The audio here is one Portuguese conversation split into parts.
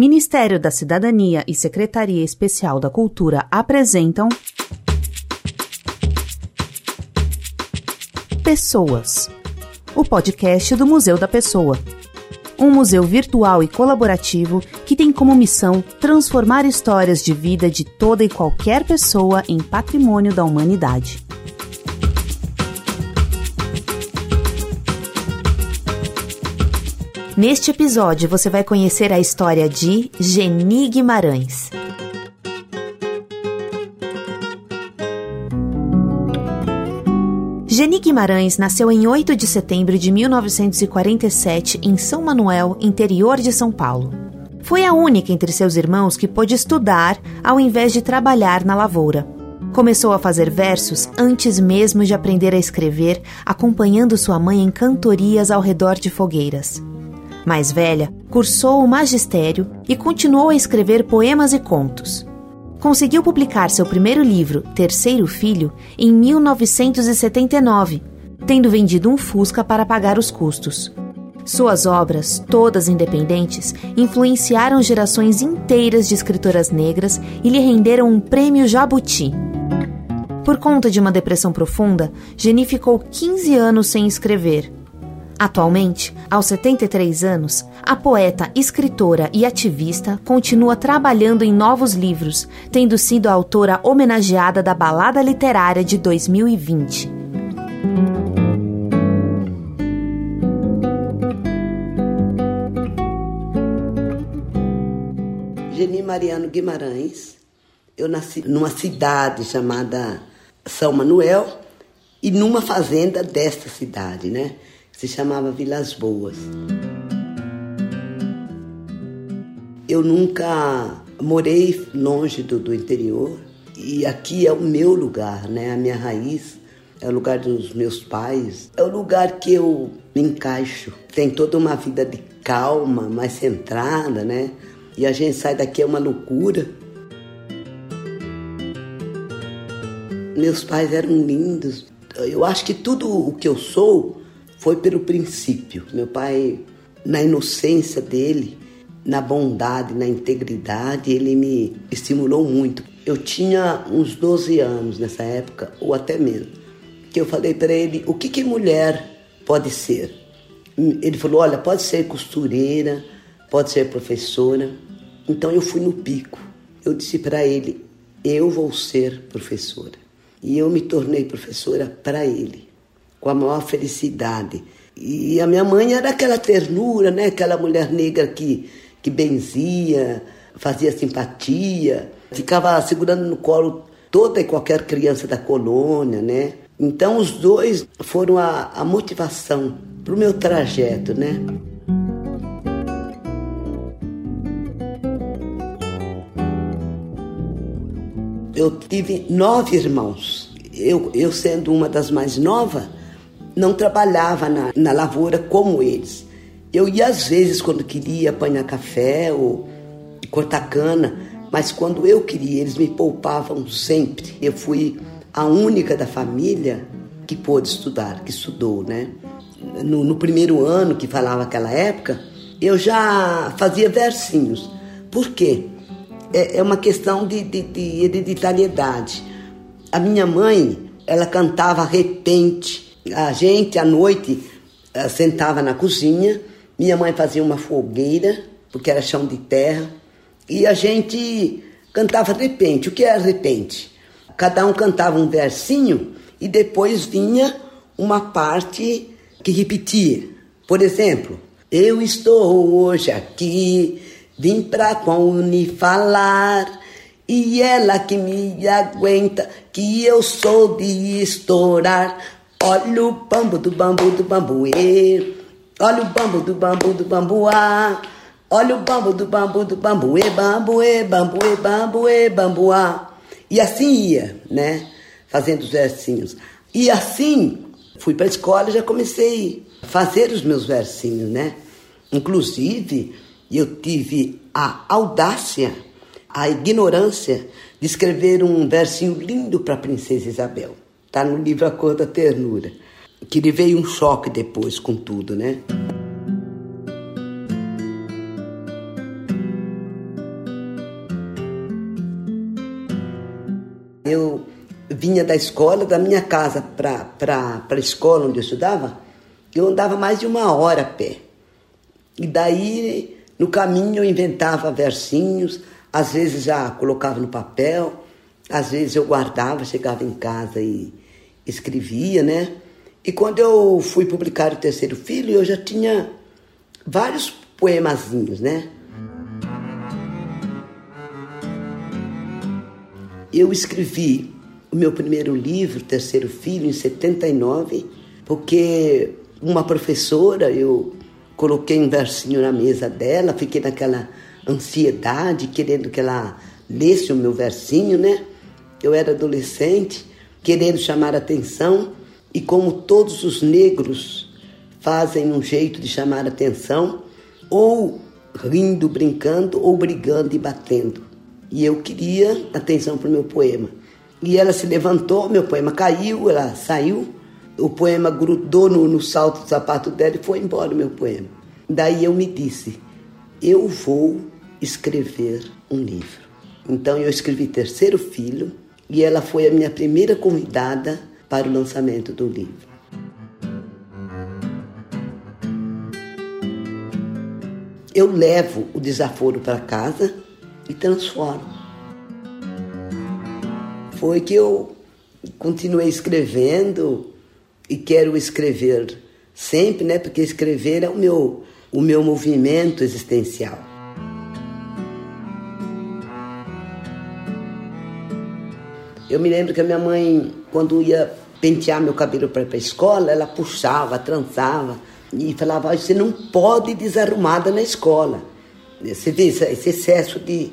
Ministério da Cidadania e Secretaria Especial da Cultura apresentam Pessoas, o podcast do Museu da Pessoa. Um museu virtual e colaborativo que tem como missão transformar histórias de vida de toda e qualquer pessoa em patrimônio da humanidade. Neste episódio você vai conhecer a história de Geni Guimarães. Geni Guimarães nasceu em 8 de setembro de 1947 em São Manuel, interior de São Paulo. Foi a única entre seus irmãos que pôde estudar ao invés de trabalhar na lavoura. Começou a fazer versos antes mesmo de aprender a escrever, acompanhando sua mãe em cantorias ao redor de fogueiras. Mais velha, cursou o magistério e continuou a escrever poemas e contos. Conseguiu publicar seu primeiro livro, Terceiro Filho, em 1979, tendo vendido um Fusca para pagar os custos. Suas obras, todas independentes, influenciaram gerações inteiras de escritoras negras e lhe renderam um prêmio Jabuti. Por conta de uma depressão profunda, Geni ficou 15 anos sem escrever Atualmente, aos 73 anos, a poeta, escritora e ativista continua trabalhando em novos livros, tendo sido a autora homenageada da Balada Literária de 2020. Geni Mariano Guimarães. Eu nasci numa cidade chamada São Manuel e numa fazenda desta cidade, né? Se chamava Vilas Boas. Eu nunca morei longe do, do interior e aqui é o meu lugar, né? A minha raiz é o lugar dos meus pais, é o lugar que eu me encaixo. Tem toda uma vida de calma, mais centrada, né? E a gente sai daqui é uma loucura. Meus pais eram lindos. Eu acho que tudo o que eu sou foi pelo princípio. Meu pai, na inocência dele, na bondade, na integridade, ele me estimulou muito. Eu tinha uns 12 anos nessa época, ou até menos, que eu falei para ele: o que, que mulher pode ser? Ele falou: olha, pode ser costureira, pode ser professora. Então eu fui no pico. Eu disse para ele: eu vou ser professora. E eu me tornei professora para ele com a maior felicidade. E a minha mãe era aquela ternura, né? Aquela mulher negra que, que benzia, fazia simpatia, ficava segurando no colo toda e qualquer criança da colônia, né? Então os dois foram a, a motivação para o meu trajeto, né? Eu tive nove irmãos. Eu, eu sendo uma das mais novas, não trabalhava na, na lavoura como eles. Eu ia às vezes quando queria apanhar café ou cortar cana, mas quando eu queria, eles me poupavam sempre. Eu fui a única da família que pôde estudar, que estudou, né? No, no primeiro ano que falava aquela época, eu já fazia versinhos. Por quê? É, é uma questão de, de, de hereditariedade. A minha mãe, ela cantava repente, a gente, à noite, eh, sentava na cozinha, minha mãe fazia uma fogueira, porque era chão de terra, e a gente cantava repente. O que é repente? Cada um cantava um versinho e depois vinha uma parte que repetia. Por exemplo, eu estou hoje aqui, vim pra Cone falar, e ela que me aguenta, que eu sou de estourar Olha o bambu do bambu do bambuê. Olha o bambu do bambu do bambuá. Olha o bambu do bambu do bambuê, bambuê, bambuê, bambuê, bambuá. E assim ia, né? Fazendo os versinhos. E assim, fui para a escola e já comecei a fazer os meus versinhos, né? Inclusive, eu tive a audácia, a ignorância de escrever um versinho lindo para a princesa Isabel. Está no livro A Cor da Ternura. Que lhe veio um choque depois com tudo, né? Eu vinha da escola, da minha casa para a escola onde eu estudava, eu andava mais de uma hora a pé. E daí, no caminho, eu inventava versinhos, às vezes já colocava no papel, às vezes eu guardava, chegava em casa e escrevia, né? E quando eu fui publicar o terceiro filho, eu já tinha vários poemazinhos, né? Eu escrevi o meu primeiro livro, Terceiro Filho, em 79, porque uma professora, eu coloquei um versinho na mesa dela, fiquei naquela ansiedade, querendo que ela lesse o meu versinho, né? Eu era adolescente, querendo chamar atenção, e como todos os negros fazem um jeito de chamar atenção, ou rindo, brincando, ou brigando e batendo. E eu queria atenção para o meu poema. E ela se levantou, meu poema caiu, ela saiu, o poema grudou no, no salto do sapato dela e foi embora o meu poema. Daí eu me disse, eu vou escrever um livro. Então eu escrevi Terceiro Filho e ela foi a minha primeira convidada para o lançamento do livro. Eu levo o desaforo para casa e transformo foi que eu continuei escrevendo e quero escrever sempre, né? Porque escrever é o meu, o meu movimento existencial. Eu me lembro que a minha mãe, quando ia pentear meu cabelo para ir para a escola, ela puxava, trançava e falava: Você não pode ir desarrumada na escola. Você vê esse excesso de,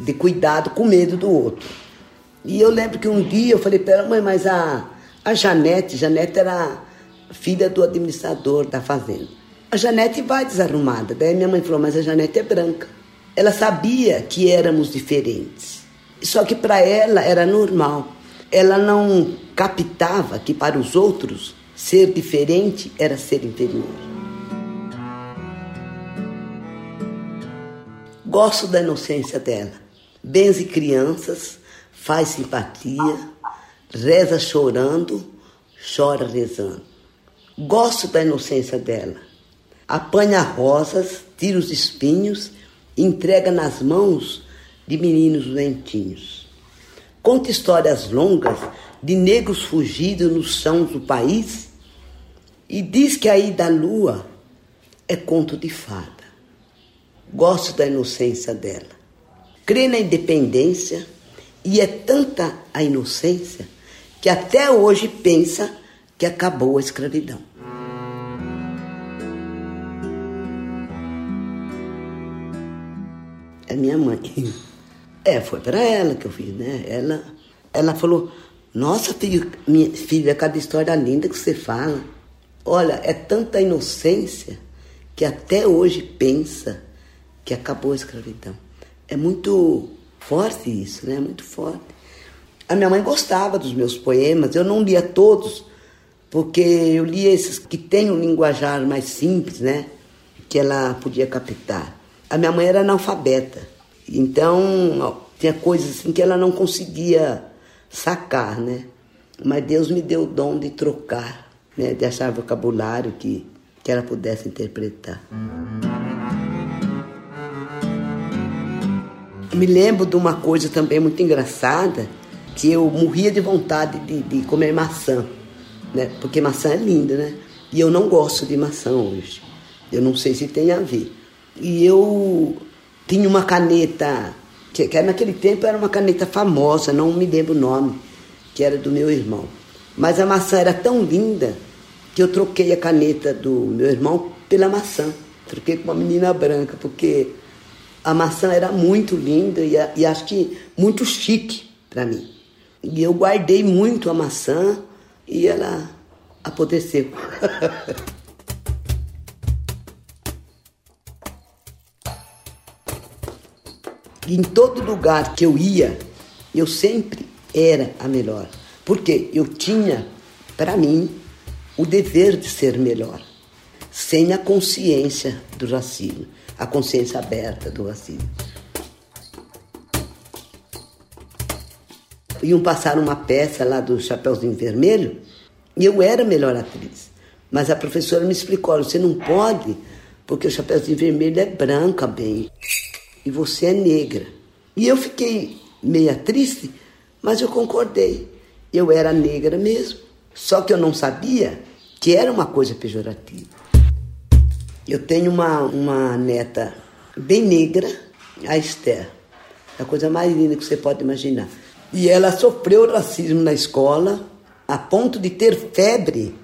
de cuidado com medo do outro. E eu lembro que um dia eu falei para ela, mãe, mas a, a Janete, Janete era filha do administrador da fazenda. A Janete vai desarrumada. Daí minha mãe falou, mas a Janete é branca. Ela sabia que éramos diferentes. Só que para ela era normal. Ela não captava que para os outros ser diferente era ser inferior. Gosto da inocência dela. Benze crianças faz simpatia, reza chorando, chora rezando. Gosto da inocência dela. Apanha rosas, tira os espinhos, entrega nas mãos de meninos doentinhos. Conta histórias longas de negros fugidos nos chãos do país e diz que aí da lua é conto de fada. Gosto da inocência dela. Crê na independência e é tanta a inocência que até hoje pensa que acabou a escravidão. É minha mãe. É, foi para ela que eu fiz, né? Ela, ela falou: Nossa, filho, minha filha, cada história linda que você fala. Olha, é tanta inocência que até hoje pensa que acabou a escravidão. É muito Forte isso, né? Muito forte. A minha mãe gostava dos meus poemas, eu não lia todos, porque eu lia esses que têm um linguajar mais simples, né? Que ela podia captar. A minha mãe era analfabeta, então tinha coisas assim que ela não conseguia sacar, né? Mas Deus me deu o dom de trocar, né? De achar vocabulário que, que ela pudesse interpretar. Me lembro de uma coisa também muito engraçada, que eu morria de vontade de, de comer maçã, né? Porque maçã é linda, né? E eu não gosto de maçã hoje. Eu não sei se tem a ver. E eu tinha uma caneta, que, que naquele tempo era uma caneta famosa, não me lembro o nome, que era do meu irmão. Mas a maçã era tão linda que eu troquei a caneta do meu irmão pela maçã. Troquei com uma menina branca, porque a maçã era muito linda e, e acho que muito chique para mim. E eu guardei muito a maçã e ela apodreceu. em todo lugar que eu ia, eu sempre era a melhor. Porque eu tinha, para mim, o dever de ser melhor, sem a consciência do racismo a consciência aberta do racismo. iam passar uma peça lá do Chapeuzinho Vermelho e eu era a melhor atriz. Mas a professora me explicou: você não pode, porque o Chapeuzinho Vermelho é branca bem e você é negra. E eu fiquei meia triste, mas eu concordei. Eu era negra mesmo, só que eu não sabia que era uma coisa pejorativa. Eu tenho uma, uma neta bem negra, a Esther. É a coisa mais linda que você pode imaginar. E ela sofreu racismo na escola, a ponto de ter febre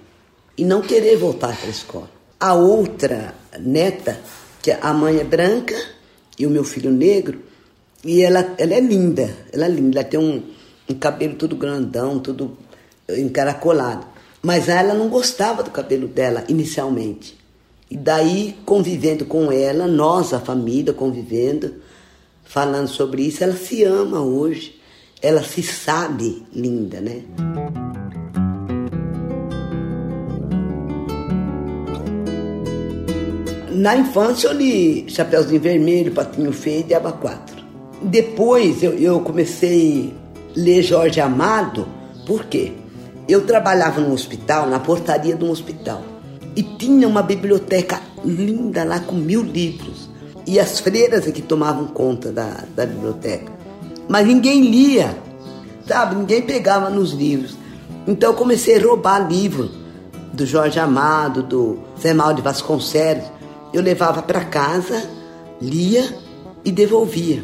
e não querer voltar para a escola. A outra neta, que a mãe é branca e o meu filho negro, e ela, ela é linda, ela é linda, ela tem um, um cabelo todo grandão, todo encaracolado. Mas ela não gostava do cabelo dela inicialmente. E daí, convivendo com ela, nós, a família, convivendo, falando sobre isso, ela se ama hoje ela se sabe linda, né? Na infância eu li Chapeuzinho Vermelho, Patinho Feio e Diaba 4. Depois eu, eu comecei a ler Jorge Amado, por quê? Eu trabalhava no hospital, na portaria de um hospital, e tinha uma biblioteca linda lá com mil livros. E as freiras é que tomavam conta da, da biblioteca mas ninguém lia, sabe? Ninguém pegava nos livros. Então eu comecei a roubar livro do Jorge Amado, do Zé Mal de Vasconcelos. Eu levava para casa, lia e devolvia.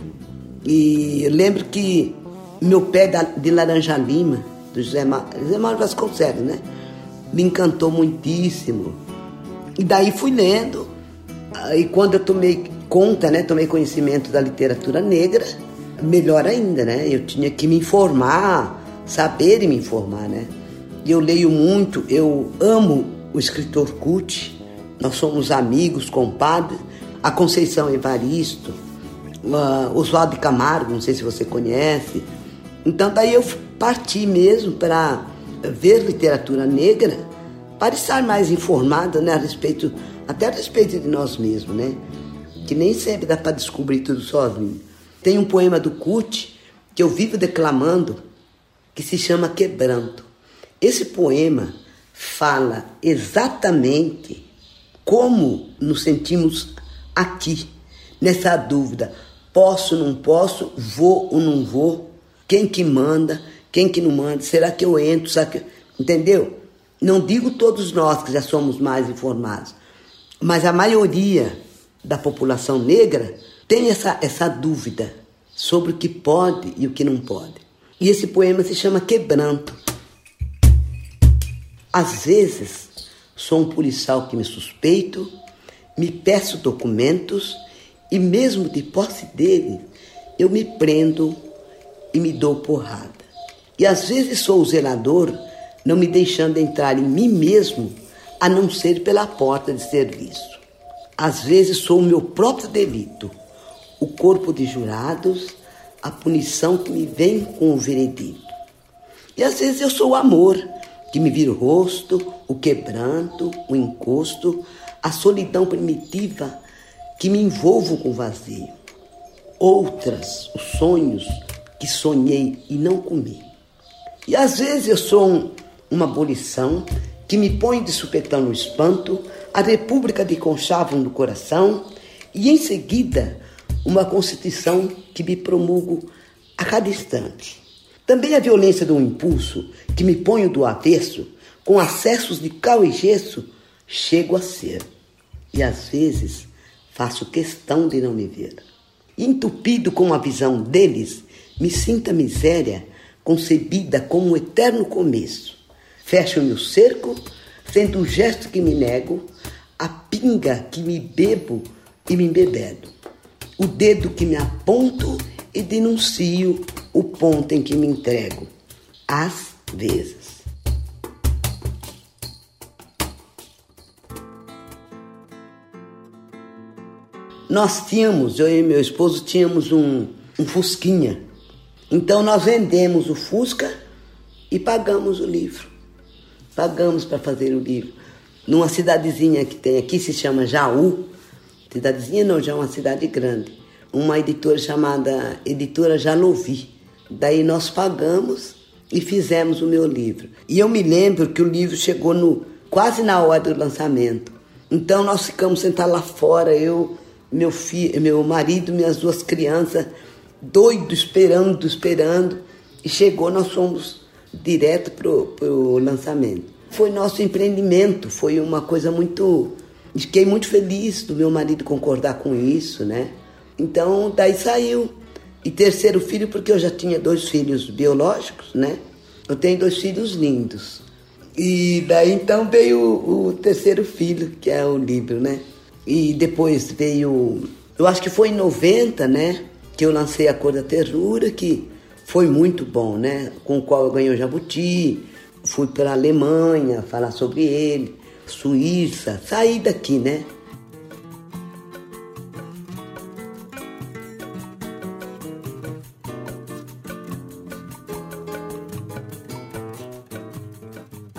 E eu lembro que meu pé de laranja lima, do Mal, Zé Mal de Vasconcelos, né? Me encantou muitíssimo. E daí fui lendo. E quando eu tomei conta, né, tomei conhecimento da literatura negra, melhor ainda, né? Eu tinha que me informar, saber me informar, né? Eu leio muito, eu amo o escritor Cut, nós somos amigos, compadres, a Conceição Evaristo, uh, Oswaldo Camargo, não sei se você conhece. Então daí eu parti mesmo para ver literatura negra, para estar mais informada, né, a respeito, até a respeito de nós mesmos, né? Que nem sempre dá para descobrir tudo sozinho. Tem um poema do Cut que eu vivo declamando que se chama Quebranto. Esse poema fala exatamente como nos sentimos aqui, nessa dúvida: posso, não posso, vou ou não vou, quem que manda, quem que não manda, será que eu entro, será que. Entendeu? Não digo todos nós que já somos mais informados, mas a maioria da população negra tem essa, essa dúvida sobre o que pode e o que não pode. E esse poema se chama Quebranto. Às vezes, sou um policial que me suspeito, me peço documentos e, mesmo de posse dele, eu me prendo e me dou porrada. E às vezes sou o zelador, não me deixando entrar em mim mesmo, a não ser pela porta de serviço. Às vezes sou o meu próprio delito o corpo de jurados, a punição que me vem com o veredito. E às vezes eu sou o amor, que me vira o rosto, o quebranto, o encosto, a solidão primitiva que me envolvo com o vazio. Outras, os sonhos que sonhei e não comi. E às vezes eu sou um, uma abolição que me põe de supetão no espanto, a república de conchavo no coração, e em seguida uma constituição que me promulgo a cada instante. Também a violência do impulso que me ponho do avesso, com acessos de cal e gesso, chego a ser. E às vezes faço questão de não me ver. Entupido com a visão deles, me sinto a miséria concebida como um eterno começo. Fecho-me o cerco, sendo o gesto que me nego, a pinga que me bebo e me embebedo o dedo que me aponto e denuncio o ponto em que me entrego. Às vezes. Nós tínhamos, eu e meu esposo tínhamos um, um Fusquinha. Então nós vendemos o Fusca e pagamos o livro. Pagamos para fazer o livro. Numa cidadezinha que tem aqui, se chama Jaú, Cidadezinha não, já é uma cidade grande. Uma editora chamada Editora Jalovi. Daí nós pagamos e fizemos o meu livro. E eu me lembro que o livro chegou no quase na hora do lançamento. Então nós ficamos sentados lá fora, eu, meu filho, meu marido, minhas duas crianças, doido esperando, esperando. E chegou, nós fomos direto pro, pro lançamento. Foi nosso empreendimento, foi uma coisa muito Fiquei muito feliz do meu marido concordar com isso, né? Então, daí saiu. E terceiro filho, porque eu já tinha dois filhos biológicos, né? Eu tenho dois filhos lindos. E daí então veio o, o terceiro filho, que é o livro, né? E depois veio, eu acho que foi em 90, né? Que eu lancei A Cor da Ternura, que foi muito bom, né? Com o qual eu ganhei o Jabuti, fui para a Alemanha falar sobre ele. Suíça, sair daqui, né?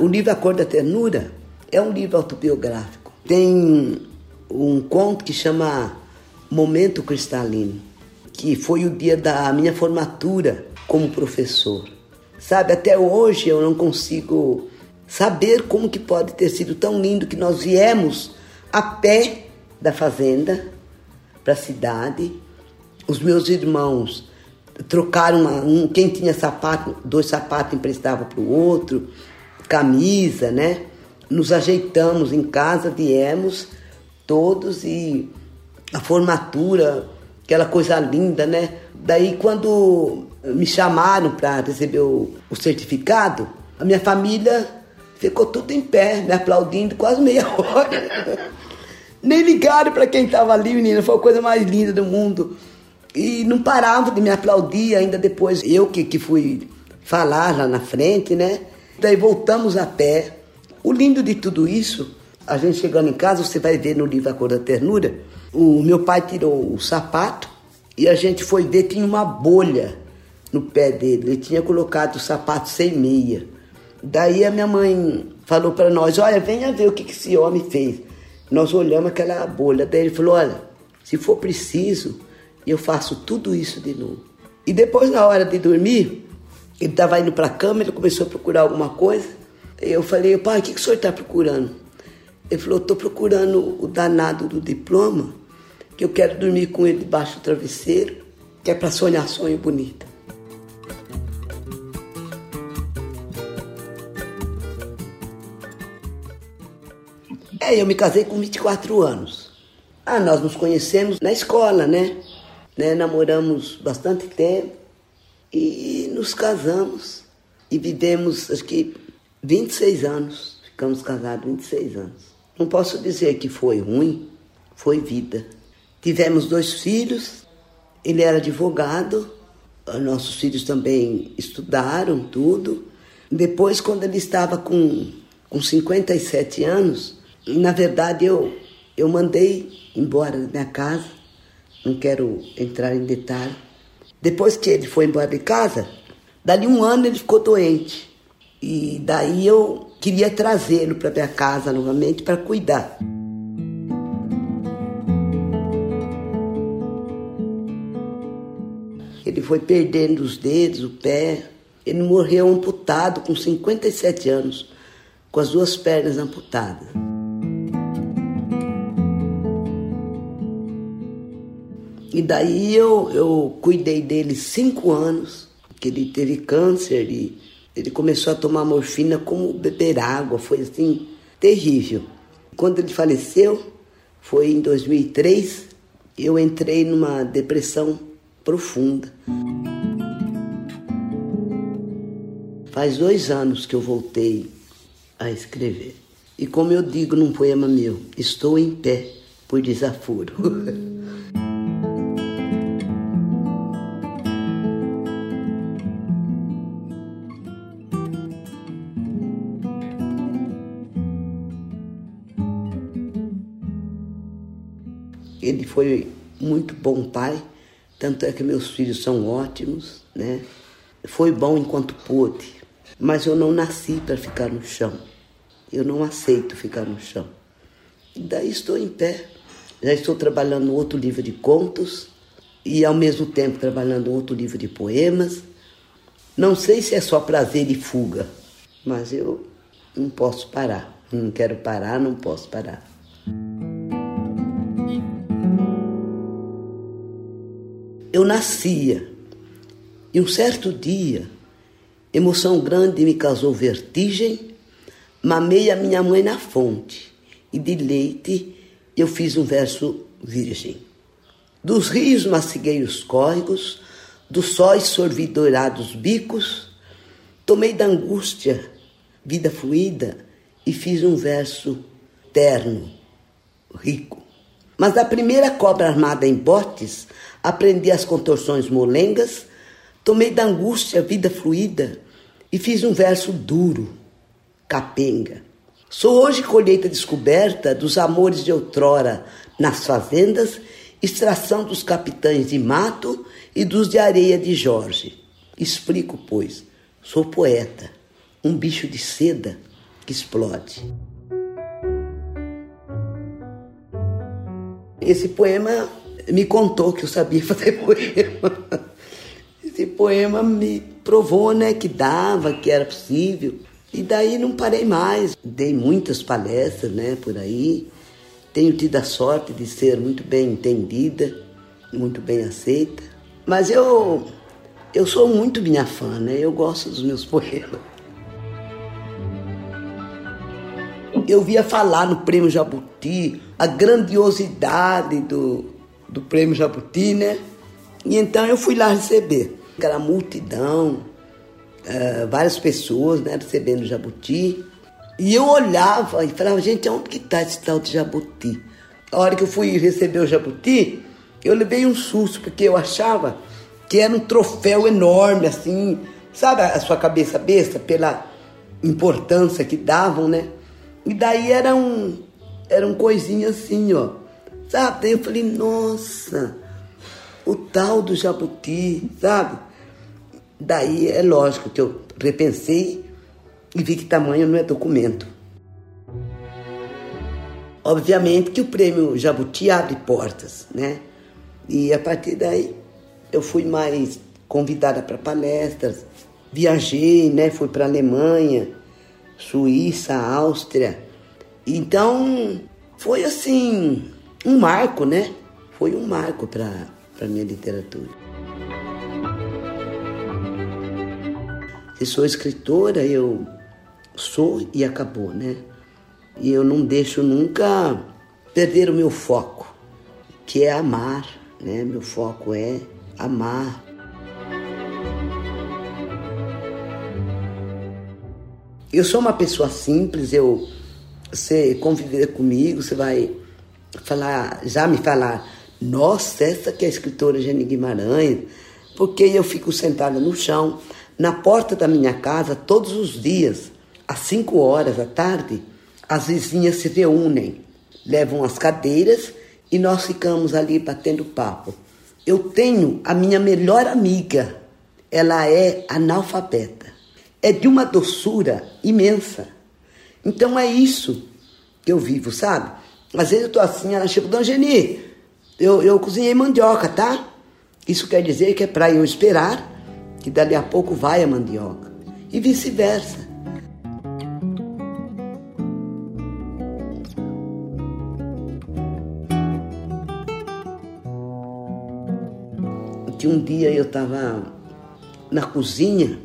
O livro A Cor da Ternura é um livro autobiográfico. Tem um conto que chama Momento Cristalino, que foi o dia da minha formatura como professor. Sabe, até hoje eu não consigo saber como que pode ter sido tão lindo que nós viemos a pé da fazenda para a cidade. Os meus irmãos trocaram uma, um, quem tinha sapato, dois sapatos emprestava para o outro, camisa, né? Nos ajeitamos em casa, viemos todos e a formatura, aquela coisa linda, né? Daí quando me chamaram para receber o, o certificado, a minha família Ficou tudo em pé, me aplaudindo quase meia hora. Nem ligaram para quem estava ali, menina. Foi a coisa mais linda do mundo. E não paravam de me aplaudir ainda depois. Eu que, que fui falar lá na frente, né? Daí voltamos a pé. O lindo de tudo isso, a gente chegando em casa, você vai ver no livro A Cor da Ternura, o meu pai tirou o sapato e a gente foi ver, tinha uma bolha no pé dele. Ele tinha colocado o sapato sem meia. Daí a minha mãe falou para nós: Olha, venha ver o que, que esse homem fez. Nós olhamos aquela bolha. Daí ele falou: Olha, se for preciso, eu faço tudo isso de novo. E depois, na hora de dormir, ele estava indo para a cama, ele começou a procurar alguma coisa. Eu falei: Pai, o que, que o senhor está procurando? Ele falou: Estou procurando o danado do diploma, que eu quero dormir com ele debaixo do travesseiro, que é para sonhar sonho bonito. É, eu me casei com 24 anos. Ah, nós nos conhecemos na escola, né? né? Namoramos bastante tempo e nos casamos e vivemos, acho que 26 anos. Ficamos casados 26 anos. Não posso dizer que foi ruim, foi vida. Tivemos dois filhos, ele era advogado, nossos filhos também estudaram tudo. Depois, quando ele estava com, com 57 anos, na verdade, eu, eu mandei embora da minha casa, não quero entrar em detalhe. Depois que ele foi embora de casa, dali um ano ele ficou doente. E daí eu queria trazê-lo para minha casa novamente para cuidar. Ele foi perdendo os dedos, o pé. Ele morreu amputado com 57 anos, com as duas pernas amputadas. E daí eu, eu cuidei dele cinco anos, que ele teve câncer e ele começou a tomar morfina como beber água, foi assim, terrível. Quando ele faleceu, foi em 2003, eu entrei numa depressão profunda. Faz dois anos que eu voltei a escrever. E como eu digo num poema meu, estou em pé por desaforo. Ele foi muito bom pai, tanto é que meus filhos são ótimos, né? Foi bom enquanto pôde, mas eu não nasci para ficar no chão. Eu não aceito ficar no chão. E daí estou em pé. Já estou trabalhando outro livro de contos e ao mesmo tempo trabalhando outro livro de poemas. Não sei se é só prazer e fuga, mas eu não posso parar. Não quero parar, não posso parar. Eu nascia e um certo dia, emoção grande me causou vertigem, mamei a minha mãe na fonte e de leite eu fiz um verso virgem. Dos rios mastiguei os córregos, dos sóis sorvi dourados bicos, tomei da angústia vida fluida e fiz um verso terno, rico. Mas da primeira cobra armada em botes, aprendi as contorções molengas, tomei da angústia vida fluida e fiz um verso duro, capenga. Sou hoje colheita descoberta dos amores de outrora nas fazendas, extração dos capitães de mato e dos de areia de Jorge. Explico, pois, sou poeta, um bicho de seda que explode. Esse poema me contou que eu sabia fazer poema. Esse poema me provou, né, que dava, que era possível. E daí não parei mais. Dei muitas palestras, né, por aí. Tenho tido a sorte de ser muito bem entendida, muito bem aceita. Mas eu eu sou muito minha fã, né? Eu gosto dos meus poemas. Eu via falar no Prêmio Jabuti a grandiosidade do, do Prêmio Jabuti, né? E então eu fui lá receber. Aquela multidão, uh, várias pessoas, né, recebendo o Jabuti. E eu olhava e falava, gente, onde que está esse tal de Jabuti? A hora que eu fui receber o Jabuti, eu levei um susto, porque eu achava que era um troféu enorme, assim, sabe a sua cabeça besta, pela importância que davam, né? E daí era um, era um coisinha assim, ó. Sabe? Eu falei, nossa, o tal do jabuti, sabe? Daí é lógico que eu repensei e vi que tamanho não é documento. Obviamente que o prêmio Jabuti abre portas, né? E a partir daí eu fui mais convidada para palestras, viajei, né? Fui para Alemanha, Suíça, Áustria. Então, foi assim, um marco, né? Foi um marco para a minha literatura. Se sou escritora, eu sou e acabou, né? E eu não deixo nunca perder o meu foco, que é amar, né? Meu foco é amar, Eu sou uma pessoa simples, eu você conviver comigo, você vai falar, já me falar, nossa, essa que é a escritora Jenny Guimarães, porque eu fico sentada no chão, na porta da minha casa, todos os dias, às 5 horas da tarde, as vizinhas se reúnem, levam as cadeiras e nós ficamos ali batendo papo. Eu tenho a minha melhor amiga, ela é analfabeta é de uma doçura imensa. Então é isso que eu vivo, sabe? Às vezes eu tô assim, ela chega, Dona Geni, eu, eu cozinhei mandioca, tá? Isso quer dizer que é para eu esperar que dali a pouco vai a mandioca. E vice-versa. Que um dia eu estava na cozinha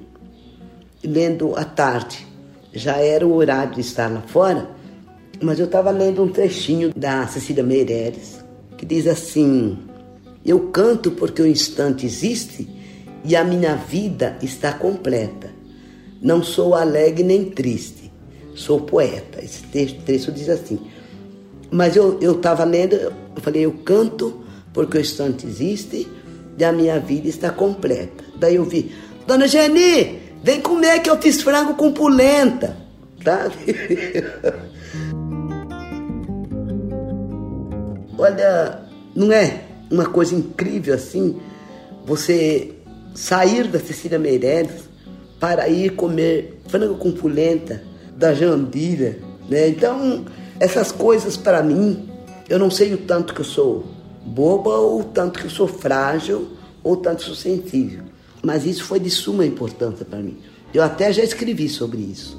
lendo à tarde. Já era o horário de estar lá fora, mas eu estava lendo um trechinho da Cecília Meireles, que diz assim: Eu canto porque o instante existe e a minha vida está completa. Não sou alegre nem triste, sou poeta. Esse texto, texto diz assim. Mas eu estava lendo, eu falei: Eu canto porque o instante existe e a minha vida está completa. Daí eu vi, Dona Geni, Vem comer que eu fiz frango com polenta, sabe? Olha, não é uma coisa incrível assim você sair da Cecília Meirelles para ir comer frango com polenta da Jandira, né? Então, essas coisas para mim, eu não sei o tanto que eu sou boba ou o tanto que eu sou frágil ou o tanto que eu sou sensível. Mas isso foi de suma importância para mim. Eu até já escrevi sobre isso.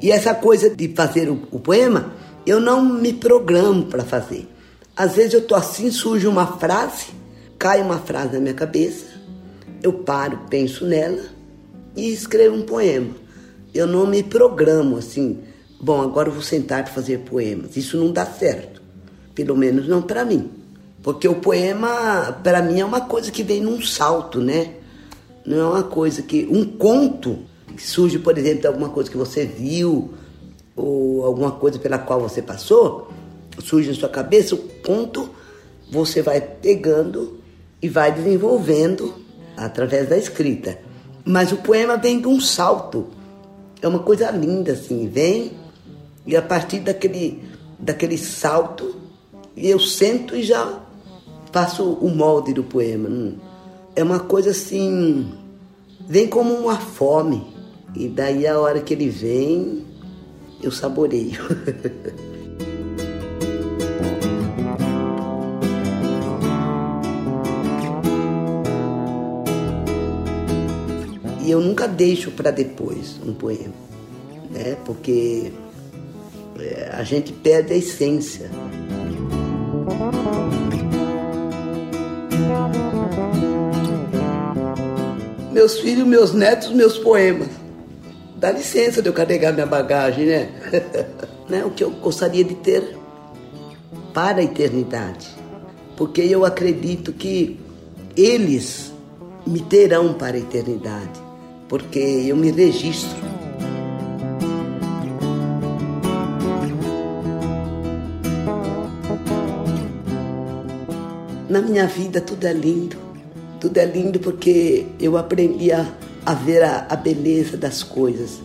E essa coisa de fazer o, o poema, eu não me programo para fazer. Às vezes eu tô assim, surge uma frase, cai uma frase na minha cabeça, eu paro, penso nela e escrevo um poema. Eu não me programo assim, bom, agora eu vou sentar para fazer poemas. Isso não dá certo. Pelo menos não para mim. Porque o poema, para mim, é uma coisa que vem num salto, né? Não é uma coisa que. Um conto que surge, por exemplo, de alguma coisa que você viu, ou alguma coisa pela qual você passou, surge na sua cabeça, o conto você vai pegando e vai desenvolvendo através da escrita. Mas o poema vem de um salto. É uma coisa linda, assim, vem e a partir daquele, daquele salto eu sento e já faço o molde do poema. É uma coisa assim, vem como uma fome. E daí a hora que ele vem, eu saboreio. e eu nunca deixo para depois um poema, né? Porque é, a gente perde a essência. Meus filhos, meus netos, meus poemas. Dá licença de eu carregar minha bagagem, né? né? O que eu gostaria de ter para a eternidade. Porque eu acredito que eles me terão para a eternidade. Porque eu me registro. Na minha vida tudo é lindo. Tudo é lindo porque eu aprendi a, a ver a, a beleza das coisas.